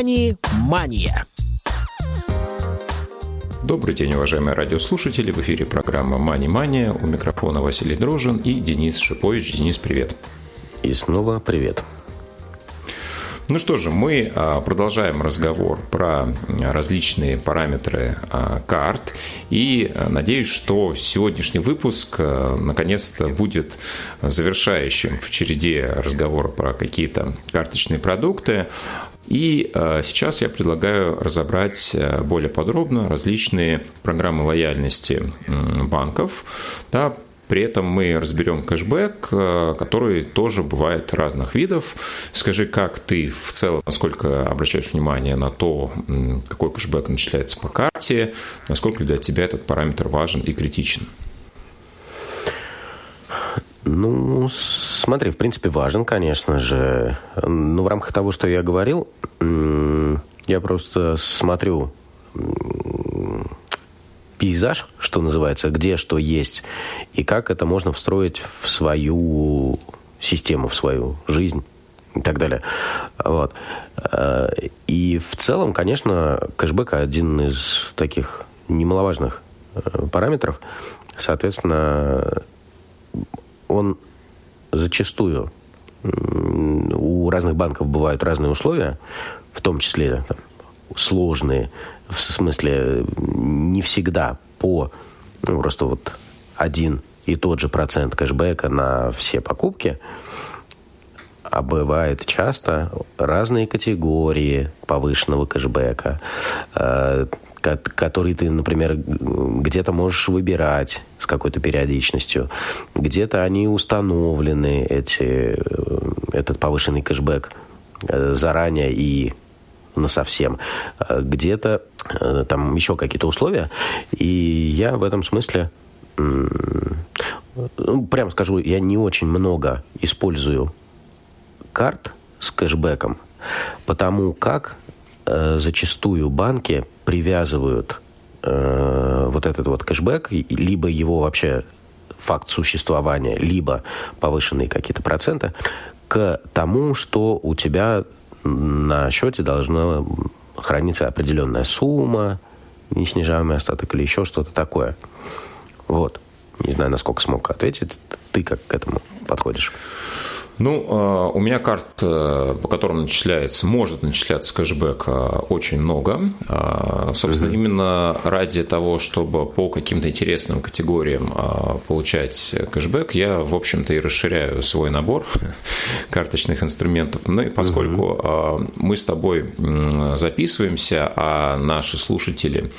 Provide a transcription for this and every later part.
«Мани-мания». Добрый день, уважаемые радиослушатели. В эфире программа «Мани-мания». У микрофона Василий Дрожин и Денис Шипович. Денис, привет. И снова привет. Ну что же, мы а, продолжаем разговор про различные параметры а, карт. И а, надеюсь, что сегодняшний выпуск наконец-то будет завершающим в череде разговора про какие-то карточные продукты. И сейчас я предлагаю разобрать более подробно различные программы лояльности банков, да, при этом мы разберем кэшбэк, э, который тоже бывает разных видов. Скажи, как ты в целом, насколько обращаешь внимание на то, какой кэшбэк начисляется по карте, насколько для тебя этот параметр важен и критичен? Ну, смотри, в принципе, важен, конечно же. Ну, в рамках того, что я говорил, я просто смотрю пейзаж, что называется, где что есть, и как это можно встроить в свою систему, в свою жизнь и так далее. Вот. Э, и в целом, конечно, кэшбэк один из таких немаловажных э, параметров. Соответственно, он зачастую у разных банков бывают разные условия, в том числе там, сложные, в смысле не всегда по ну, просто вот один и тот же процент кэшбэка на все покупки, а бывает часто разные категории повышенного кэшбэка, которые ты, например, где-то можешь выбирать с какой-то периодичностью, где-то они установлены, эти, э, этот повышенный кэшбэк э, заранее и на совсем. Где-то э, там еще какие-то условия. И я в этом смысле, ну, прямо скажу, я не очень много использую карт с кэшбэком, потому как э, зачастую банки привязывают э, вот этот вот кэшбэк, либо его вообще факт существования, либо повышенные какие-то проценты, к тому, что у тебя на счете должна храниться определенная сумма, неснижаемый остаток или еще что-то такое. Вот. Не знаю, насколько смог ответить. Ты как к этому подходишь? Ну, а, у меня карт, э, по которым начисляется, может начисляться кэшбэк э, очень много. Собственно, угу. именно ради того, чтобы по каким-то интересным категориям получать кэшбэк, я, в общем-то, и расширяю свой набор карточных инструментов. Ну и поскольку угу. мы с тобой записываемся, а наши слушатели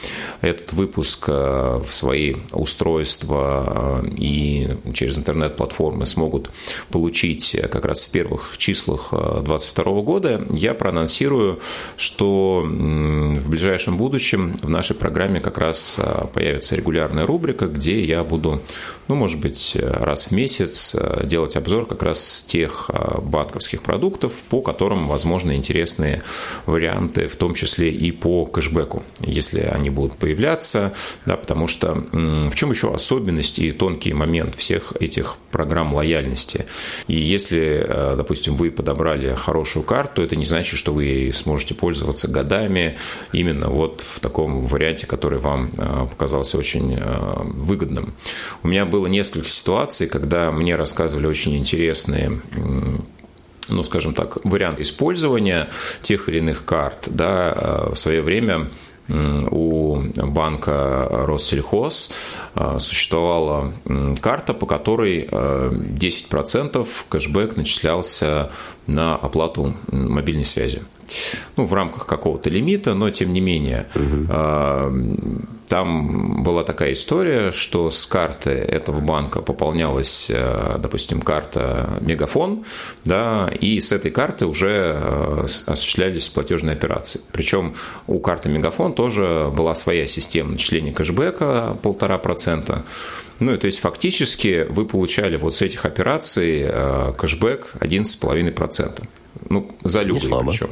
этот выпуск э, в свои устройства и через интернет-платформы смогут получить как раз в первых числах 2022 года, я проанонсирую, что в ближайшем будущем в нашей программе как раз а, появится регулярная рубрика, где я буду, ну, может быть, раз в месяц делать обзор как раз тех банковских продуктов, по которым возможны интересные варианты, в том числе и по кэшбэку, если они будут появляться, да, потому что в чем еще особенность и тонкий момент всех этих программ лояльности. И если Э, допустим, вы подобрали хорошую карту, это не значит, что вы сможете пользоваться годами именно вот в таком варианте, который вам э, показался очень э, выгодным. У меня было несколько ситуаций, когда мне рассказывали очень интересные ну, скажем так, вариант использования тех или иных карт, да, в свое время у банка Россельхоз а, существовала карта, по которой 10% а, кэшбэк начислялся на оплату мобильной связи ну, в рамках какого-то лимита, но тем не менее. Угу. Там была такая история, что с карты этого банка пополнялась, э, допустим, карта Мегафон, да, и с этой карты уже э, осуществлялись платежные операции. Причем у карты Мегафон тоже была своя система начисления кэшбэка полтора процента. Ну, то есть фактически вы получали вот с этих операций э, кэшбэк 11,5%. Ну, за любые причем.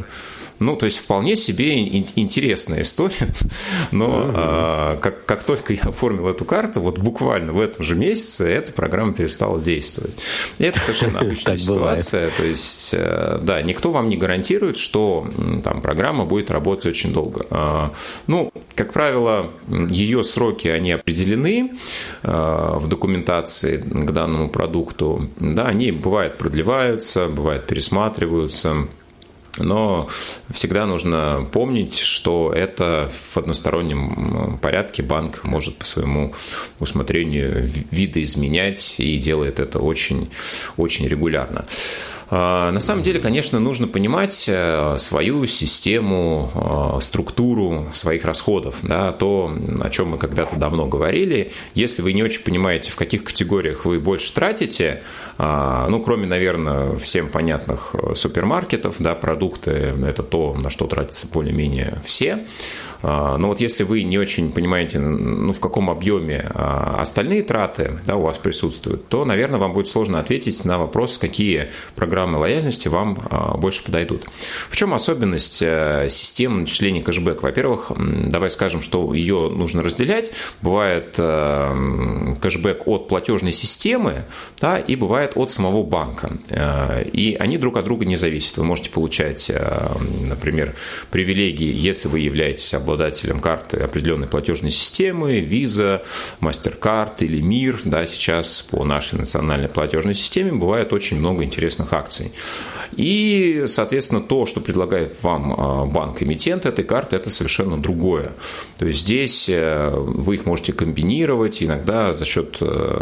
Ну, то есть вполне себе интересная история, но а, как, как только я оформил эту карту, вот буквально в этом же месяце эта программа перестала действовать. И это совершенно обычная ситуация, то есть, э, да, никто вам не гарантирует, что там программа будет работать очень долго. А, ну, как правило, ее сроки, они определены а, в документации к данному продукту, да, они бывают продлеваются, бывают пересматриваются, но всегда нужно помнить, что это в одностороннем порядке банк может по своему усмотрению видоизменять и делает это очень, очень регулярно. А, на самом деле, конечно, нужно понимать э, свою систему, э, структуру своих расходов, да, то, о чем мы когда-то давно говорили. Если вы не очень понимаете, в каких категориях вы больше тратите, а, ну, кроме, наверное, всем понятных э, супермаркетов, да, продукты – это то, на что тратятся более-менее все, а, но вот если вы не очень понимаете, ну, в каком объеме остальные траты да, у вас присутствуют, то, наверное, вам будет сложно ответить на вопрос, какие программы лояльности вам а, больше подойдут. В чем особенность э, системы начисления кэшбэк? Во-первых, давай скажем, что ее нужно разделять. Бывает э, кэшбэк от платежной системы, да, и бывает от самого банка. Э, и они друг от друга не зависят. Вы можете получать, например, привилегии, если вы являетесь обладателем карты определенной платежной системы, Visa, MasterCard или МИР, да, сейчас по нашей национальной платежной системе бывает очень много интересных акций. И, соответственно, то, что предлагает вам а, банк-эмитент этой карты, это совершенно другое. То есть здесь э, вы их можете комбинировать, иногда за счет э,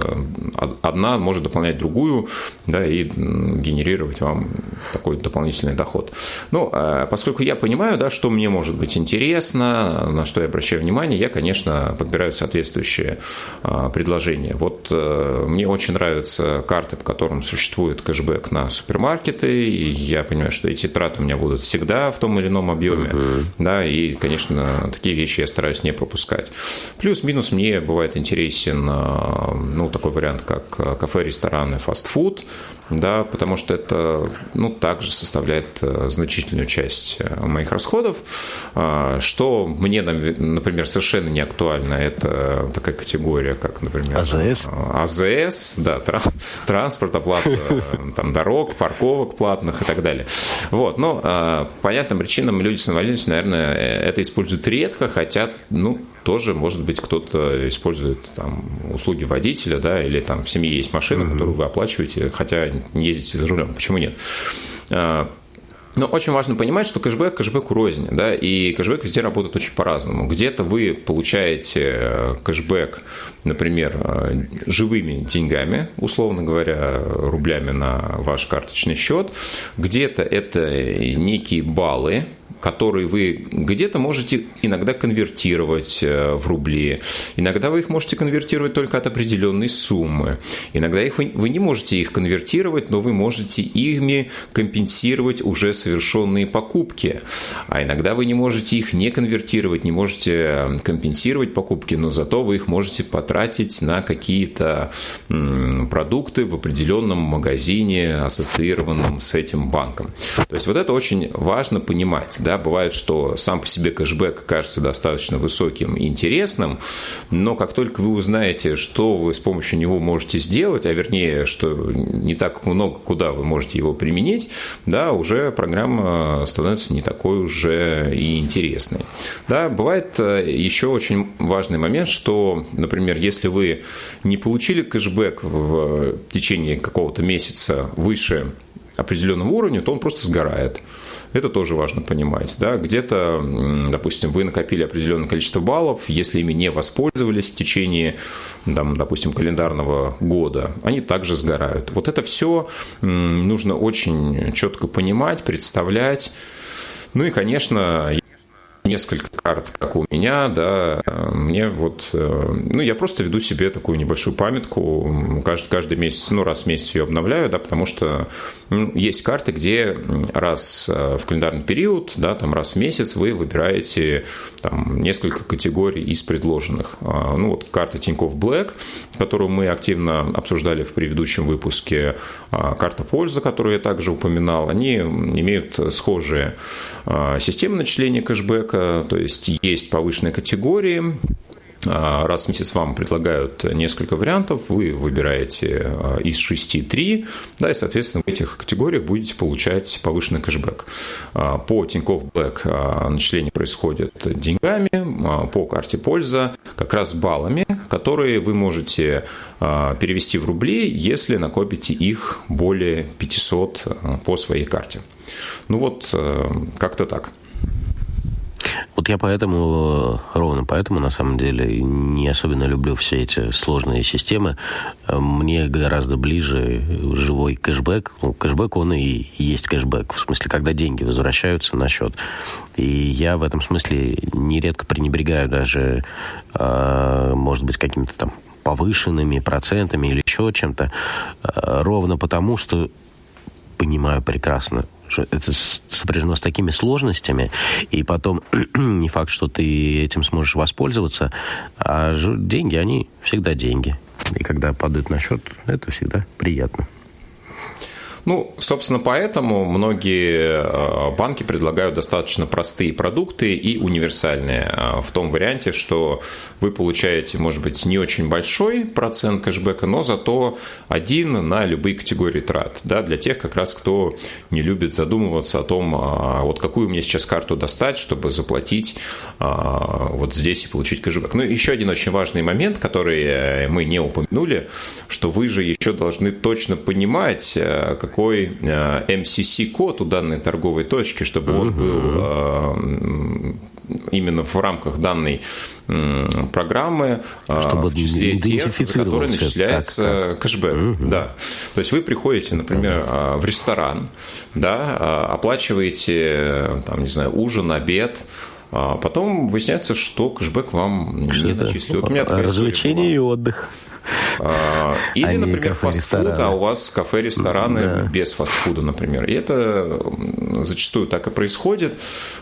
одна может дополнять другую, да, и генерировать вам такой дополнительный доход. Ну, а поскольку я понимаю, да, что мне может быть интересно, на что я обращаю внимание, я, конечно, подбираю соответствующие а, предложения. Вот э, мне очень нравятся карты, по которым существует кэшбэк на супермаркеты, и я понимаю, что эти траты у меня будут всегда в том или ином объеме, uh-huh. да, и, конечно, такие вещи я стараюсь не пропускать. Плюс-минус мне бывает интересен, а, ну, такой вариант, как кафе, рестораны, фастфуд, да, потому что это, ну, также составляет э, значительную часть э, моих расходов. А, что мне, например, совершенно не актуально, это такая категория, как, например... АЗС? АЗС, да, транспорт, оплата э, там, дорог, парковок платных и так далее. Вот, но по понятным причинам люди с инвалидностью, наверное, это используют редко, хотя, ну, тоже, может быть, кто-то использует там, услуги водителя, да, или там в семье есть машина, mm-hmm. которую вы оплачиваете, хотя не ездите за рулем. Почему нет? А, но очень важно понимать, что кэшбэк кэшбэк рознь, да, и кэшбэк везде работает очень по-разному. Где-то вы получаете э, кэшбэк, например, э, живыми деньгами, условно говоря, рублями на ваш карточный счет. Где-то это некие баллы, которые вы где-то можете иногда конвертировать э, в рубли, иногда вы их можете конвертировать только от определенной суммы, иногда их вы, вы не можете их конвертировать, но вы можете ими компенсировать уже совершенные покупки, а иногда вы не можете их не конвертировать, не можете э, компенсировать покупки, но зато вы их можете потратить на какие-то продукты в определенном магазине, ассоциированном с этим банком. То есть вот это очень важно понимать да, бывает, что сам по себе кэшбэк кажется достаточно высоким и интересным, но как только вы узнаете, что вы с помощью него можете сделать, а вернее, что не так много куда вы можете его применить, да, уже программа становится не такой уже и интересной. Да, бывает э, еще очень важный момент, что, например, если вы не получили кэшбэк в течение какого-то месяца выше определенного уровня, то он просто сгорает. Это тоже важно понимать. Да? Где-то, допустим, вы накопили определенное количество баллов, если ими не воспользовались в течение, там, допустим, календарного года, они также сгорают. Вот это все нужно очень четко понимать, представлять. Ну и, конечно, несколько карт, как у меня, да, мне вот, ну, я просто веду себе такую небольшую памятку, каждый, каждый месяц, ну, раз в месяц ее обновляю, да, потому что ну, есть карты, где раз в календарный период, да, там раз в месяц вы выбираете там несколько категорий из предложенных. Ну, вот карта Тинькофф Black, которую мы активно обсуждали в предыдущем выпуске, карта Польза, которую я также упоминал, они имеют схожие системы начисления кэшбэка, то есть есть повышенные категории, а, раз в месяц вам предлагают несколько вариантов, вы выбираете а, из шести три, да, и, соответственно, в этих категориях будете получать повышенный кэшбэк. А, по Тинькофф Black начисление происходит деньгами, по карте польза как раз баллами, которые вы можете перевести в рубли, если накопите их более 500 по своей карте. Ну вот, как-то так. Вот я поэтому, ровно поэтому, на самом деле, не особенно люблю все эти сложные системы. Мне гораздо ближе живой кэшбэк. Ну, кэшбэк, он и есть кэшбэк. В смысле, когда деньги возвращаются на счет. И я в этом смысле нередко пренебрегаю даже, а, может быть, какими-то там повышенными процентами или еще чем-то, ровно потому, что понимаю прекрасно, это сопряжено с такими сложностями, и потом не факт, что ты этим сможешь воспользоваться, а деньги, они всегда деньги. И когда падают на счет, это всегда приятно. Ну, собственно, поэтому многие э, банки предлагают достаточно простые продукты и универсальные э, в том варианте, что вы получаете, может быть, не очень большой процент кэшбэка, но зато один на любые категории трат, да, для тех как раз, кто не любит задумываться о том, а, вот какую мне сейчас карту достать, чтобы заплатить а, вот здесь и получить кэшбэк. Ну, еще один очень важный момент, который э, мы не упомянули, что вы же еще должны точно понимать, как какой MCC-код э, у данной торговой точки, чтобы он был э, именно в рамках данной программы, э, чтобы в числе тех, за которые начисляется так, кэшбэк. Угу. Да. То есть вы приходите, например, угу. в ресторан, да, оплачиваете, там, не знаю, ужин, обед, а потом выясняется, что кэшбэк вам не начислил. Вот у меня Развлечение и отдых. А, или, а например, фастфуд, а у вас кафе-рестораны да. без фастфуда, например. И это зачастую так и происходит.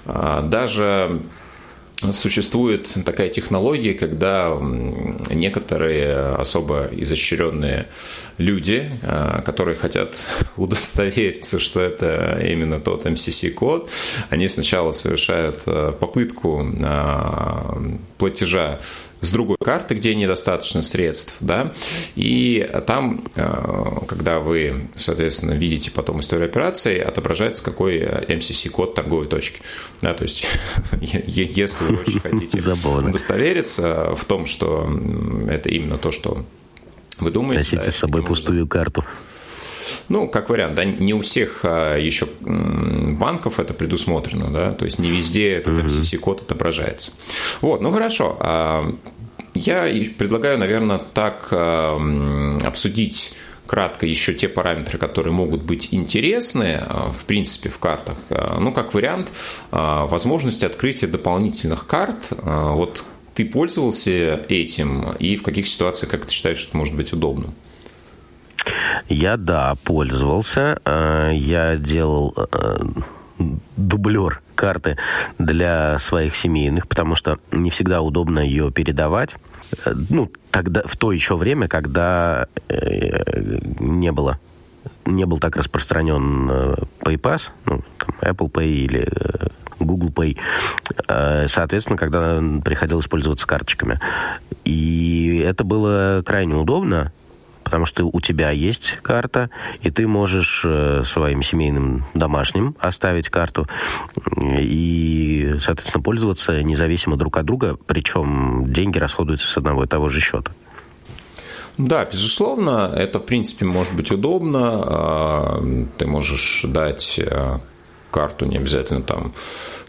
А, даже существует такая технология, когда некоторые особо изощренные люди, а, которые хотят удостовериться, что это именно тот MCC-код, они сначала совершают попытку платежа с другой карты, где недостаточно средств, да, и там, э, когда вы, соответственно, видите потом историю операции, отображается какой MCC-код торговой точки, да, то есть если вы очень хотите удостовериться в том, что это именно то, что вы думаете. Носите да, с собой пустую карту. Ну, как вариант, да, не у всех а, еще банков это предусмотрено, да, то есть не везде этот MCC-код отображается. Вот, ну хорошо. А, я предлагаю, наверное, так а, обсудить кратко еще те параметры, которые могут быть интересны, в принципе, в картах. Ну, как вариант, возможность открытия дополнительных карт. Вот ты пользовался этим, и в каких ситуациях, как ты считаешь, это может быть удобно? Я, да, пользовался. Э, я делал э, дублер карты для своих семейных, потому что не всегда удобно ее передавать. Э, ну, тогда, в то еще время, когда не было не был так распространен PayPass, ну, там, Apple Pay или Google Pay, соответственно, когда приходилось пользоваться карточками. И это было крайне удобно, потому что у тебя есть карта, и ты можешь э, своим семейным домашним оставить карту и, соответственно, пользоваться независимо друг от друга, причем деньги расходуются с одного и того же счета. Да, безусловно, это, в принципе, может быть удобно. А, ты можешь дать э, карту, не обязательно там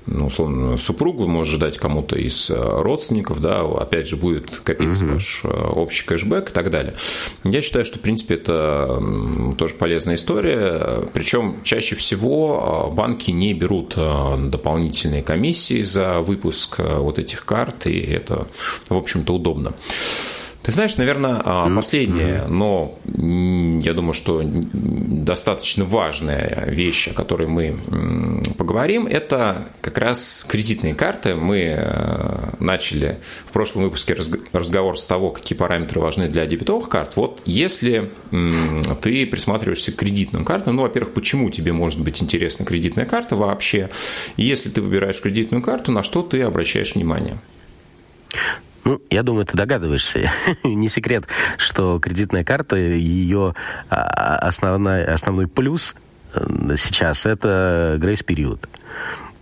ну, условно, супругу, может ждать кому-то из э, родственников, да, опять же, будет копиться угу. ваш э, общий кэшбэк и так далее. Я считаю, что, в принципе, это тоже полезная история, причем чаще всего э, банки не берут дополнительные комиссии за выпуск вот этих карт, и это, в общем-то, удобно. Ты знаешь, наверное, а, последнее, но я думаю, что достаточно важная вещь, о которой мы поговорим, это как раз кредитные карты. Мы э, начали в прошлом выпуске разговор с того, какие параметры важны для дебетовых карт. Вот если ты присматриваешься к кредитным картам, ну, во-первых, почему тебе может быть интересна кредитная карта вообще? Если ты выбираешь кредитную карту, на что ты обращаешь внимание? Ну, я думаю, ты догадываешься. Не секрет, что кредитная карта, ее а, основной, основной плюс э, сейчас это грейс-период.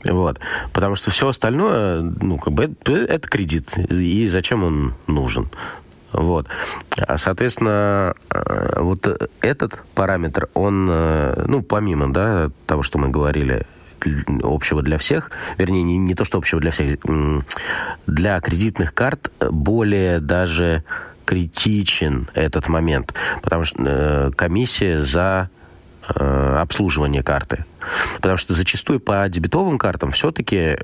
Вот. Потому что все остальное, ну, как бы это, это кредит. И зачем он нужен? Вот. А, соответственно, э, вот этот параметр, он, э, ну, помимо, да, того, что мы говорили, общего для всех, вернее, не, не то, что общего для всех, для кредитных карт более даже критичен этот момент, потому что э, комиссия за э, обслуживание карты. Потому что зачастую по дебетовым картам все-таки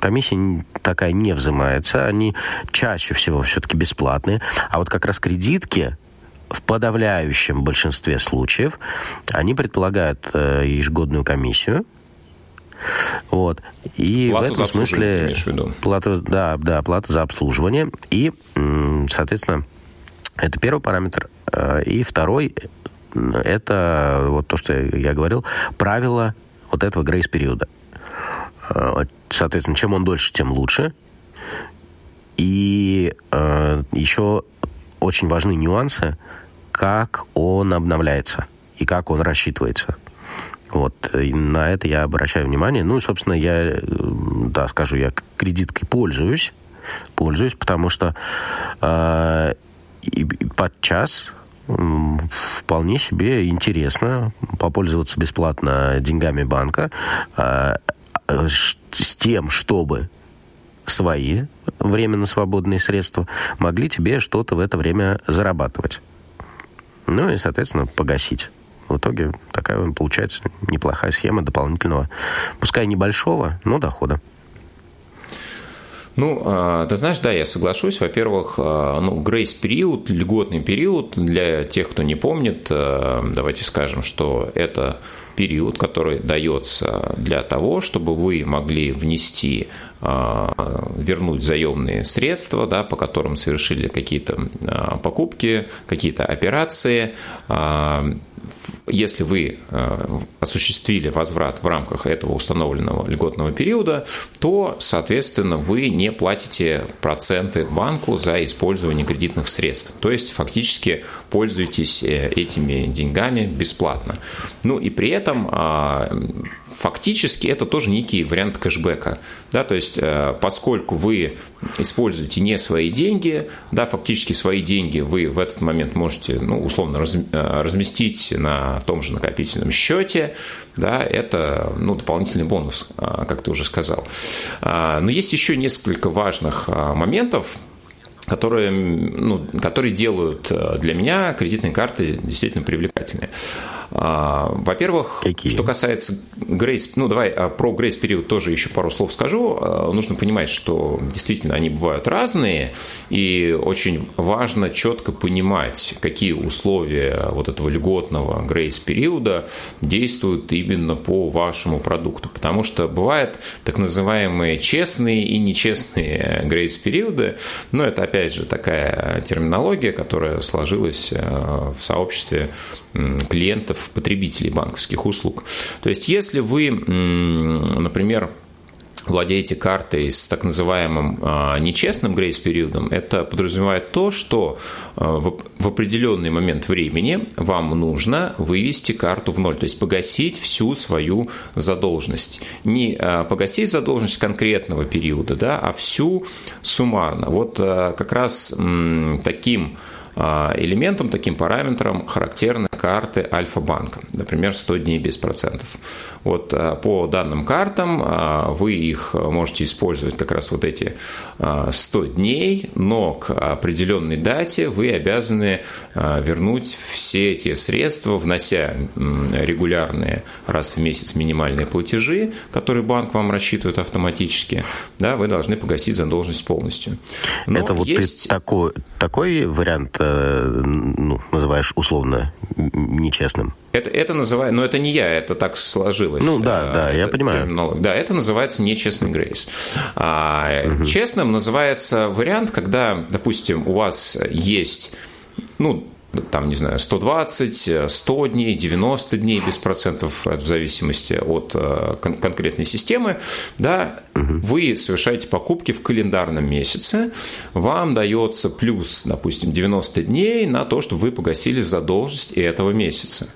комиссия такая не взимается, они чаще всего все-таки бесплатные, а вот как раз кредитки в подавляющем большинстве случаев они предполагают э, ежегодную комиссию, вот. И плата в этом смысле... Плата, да, да, плата за обслуживание. И, соответственно, это первый параметр. Э, и второй, это вот то, что я говорил, правило вот этого грейс-периода. Э, соответственно, чем он дольше, тем лучше. И э, еще очень важны нюансы, как он обновляется и как он рассчитывается. Вот, и на это я обращаю внимание. Ну, и, собственно, я, да, скажу, я кредиткой пользуюсь, пользуюсь, потому что э, и подчас вполне себе интересно попользоваться бесплатно деньгами банка э, с тем, чтобы свои временно свободные средства могли тебе что-то в это время зарабатывать. Ну и, соответственно, погасить. В итоге такая получается неплохая схема дополнительного, пускай небольшого, но дохода. Ну, а, ты знаешь, да, я соглашусь. Во-первых, а, ну, грейс-период, льготный период, для тех, кто не помнит, а, давайте скажем, что это период, который дается для того, чтобы вы могли внести, вернуть заемные средства, да, по которым совершили какие-то покупки, какие-то операции, если вы э, осуществили возврат в рамках этого установленного льготного периода, то, соответственно, вы не платите проценты банку за использование кредитных средств. То есть, фактически пользуетесь э, этими деньгами бесплатно. Ну и при этом а, фактически это тоже некий вариант кэшбэка. Да, то есть, э, поскольку вы используете не свои деньги, да, фактически свои деньги вы в этот момент можете, ну, условно, раз, разместить на том же накопительном счете, да, это ну, дополнительный бонус, а, как ты уже сказал. А, но есть еще несколько важных моментов, которые, ну, которые делают для меня кредитные карты действительно привлекательные. А, во-первых, что касается грейс, ну давай а, про грейс период тоже еще пару слов скажу. А, нужно понимать, что действительно они бывают разные, и очень важно четко понимать, какие условия вот этого льготного грейс периода действуют именно по вашему продукту, потому что бывают так называемые честные и нечестные грейс периоды, но это опять же такая терминология, которая сложилась в сообществе клиентов, потребителей банковских услуг. То есть, если вы, например, владеете картой с так называемым а, нечестным грейс-периодом, это подразумевает то, что а, в определенный момент времени вам нужно вывести карту в ноль, то есть погасить всю свою задолженность. Не а, погасить задолженность конкретного периода, да, а всю суммарно. Вот как раз таким элементом, таким параметром характерны карты Альфа-банка, например, 100 дней без процентов. Вот по данным картам вы их можете использовать как раз вот эти 100 дней, но к определенной дате вы обязаны вернуть все эти средства, внося регулярные раз в месяц минимальные платежи, которые банк вам рассчитывает автоматически, да, вы должны погасить задолженность полностью. Но Это вот есть... такой, такой вариант э, ну, называешь условно нечестным? Это, это называется, но это не я, это так сложилось. Ну да, да, я понимаю. Терминолог. Да, это называется нечестный грейс. А, угу. Честным называется вариант, когда, допустим, у вас есть ну, там, не знаю, 120, 100 дней, 90 дней без процентов, в зависимости от э, кон- конкретной системы, да, угу. вы совершаете покупки в календарном месяце, вам дается плюс, допустим, 90 дней на то, чтобы вы погасили задолженность этого месяца.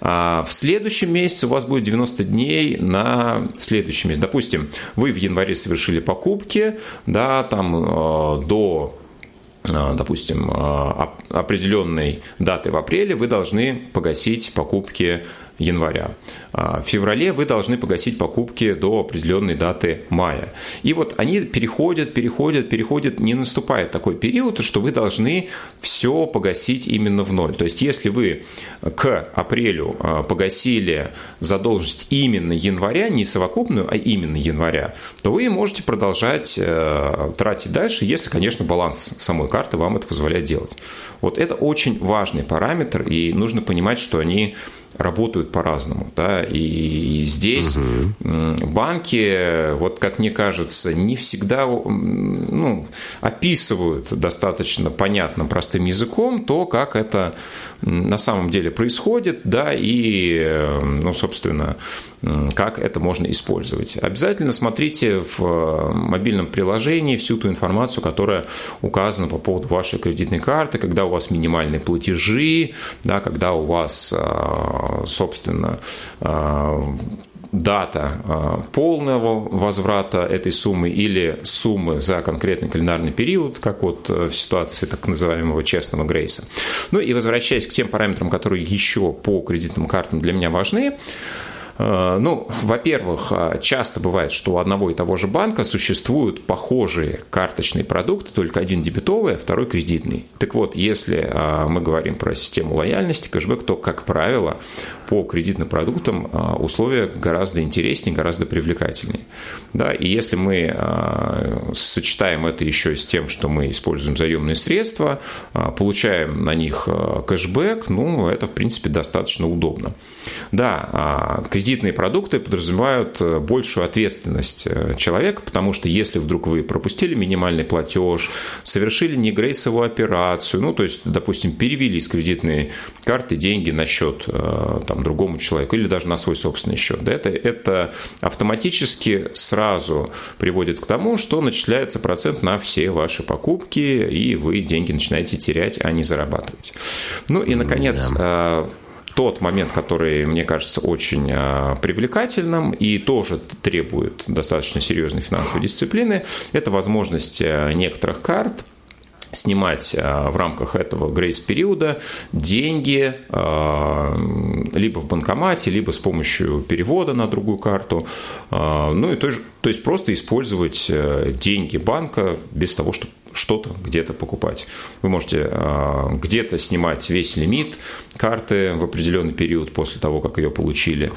А в следующем месяце у вас будет 90 дней на следующий месяц. Допустим, вы в январе совершили покупки, да, там э, до допустим, а, определенной даты в апреле вы должны погасить покупки января. А в феврале вы должны погасить покупки до определенной даты мая. И вот они переходят, переходят, переходят, не наступает такой период, что вы должны все погасить именно в ноль. То есть, если вы к апрелю а, погасили задолженность именно января, не совокупную, а именно января, то вы можете продолжать э, тратить дальше, если, конечно, баланс самой карты вам это позволяет делать. Вот это очень важный параметр, и нужно понимать, что они работают по-разному. Да? И здесь угу. банки, вот как мне кажется, не всегда ну, описывают достаточно понятным, простым языком то, как это на самом деле происходит, да, и, ну, собственно, как это можно использовать. Обязательно смотрите в мобильном приложении всю ту информацию, которая указана по поводу вашей кредитной карты, когда у вас минимальные платежи, да, когда у вас, а, собственно, а, дата а, полного возврата этой суммы или суммы за конкретный календарный период, как вот э, в ситуации так называемого честного грейса. Ну и возвращаясь к тем параметрам, которые еще по кредитным картам для меня важны, ну, во-первых, э, часто бывает, что у одного и того же банка существуют похожие карточные продукты, только один дебетовый, а второй кредитный. Так вот, если э, мы говорим про систему лояльности, кэшбэк, то, как правило, по кредитным продуктам условия гораздо интереснее, гораздо привлекательнее. Да, и если мы сочетаем это еще с тем, что мы используем заемные средства, получаем на них кэшбэк, ну, это, в принципе, достаточно удобно. Да, кредитные кредитные продукты подразумевают э, большую ответственность э, человека, потому что если вдруг вы пропустили минимальный платеж, совершили негрейсовую операцию, ну, то есть, допустим, перевели с кредитной карты деньги на счет э, там, другому человеку или даже на свой собственный счет, да, это, это автоматически сразу приводит к тому, что начисляется процент на все ваши покупки, и вы деньги начинаете терять, а не зарабатывать. Ну и, наконец, да тот момент, который, мне кажется, очень а, привлекательным и тоже требует достаточно серьезной финансовой дисциплины, это возможность а, некоторых карт снимать а, в рамках этого грейс-периода деньги либо в банкомате, либо с помощью перевода на другую карту. Ну и то, то есть просто использовать э, деньги банка без того, чтобы что-то где-то покупать. Вы можете а, где-то снимать весь лимит карты в определенный период после того, как ее получили.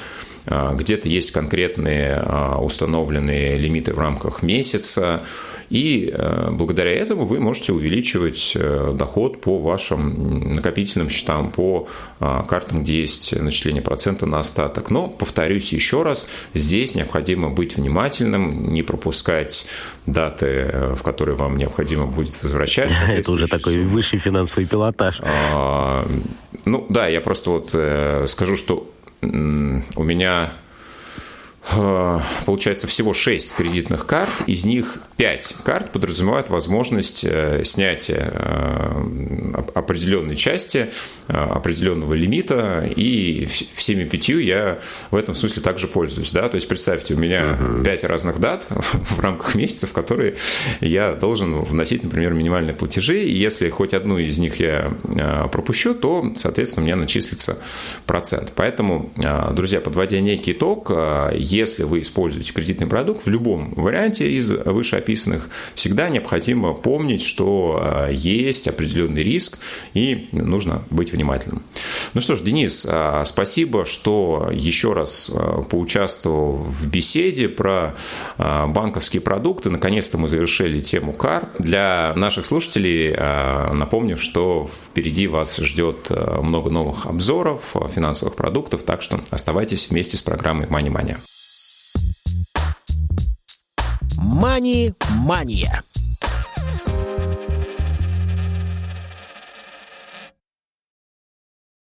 А, где-то есть конкретные а, установленные лимиты в рамках месяца. И благодаря этому вы можете увеличивать э, доход по вашим накопительным счетам, по картам, где есть начисление процента на остаток. Но, повторюсь еще раз, здесь необходимо быть внимательным, не пропускать даты, э, в которые вам необходимо будет возвращаться. Это уже такой высший финансовый пилотаж. А, ну да, я просто вот э, скажу, что у меня Э, получается всего 6 кредитных карт, из них 5 карт подразумевают возможность э, снятия э, определенной части, определенного лимита, и всеми пятью я в этом смысле также пользуюсь. Да? То есть представьте, у меня uh 5 разных дат в рамках месяца, в которые я должен вносить, например, минимальные платежи, и если хоть одну из них я пропущу, то, соответственно, у меня начислится процент. Поэтому, друзья, подводя некий итог, если вы используете кредитный продукт в любом варианте из вышеописанных, всегда необходимо помнить, что а, есть определенный риск и нужно быть внимательным. Ну что ж, Денис, а, спасибо, что еще раз а, поучаствовал в беседе про банковские продукты. Наконец-то мы завершили тему карт. Для наших слушателей напомню, что впереди вас ждет много новых обзоров финансовых продуктов, так что оставайтесь вместе с программой Money Money. «Мани-мания».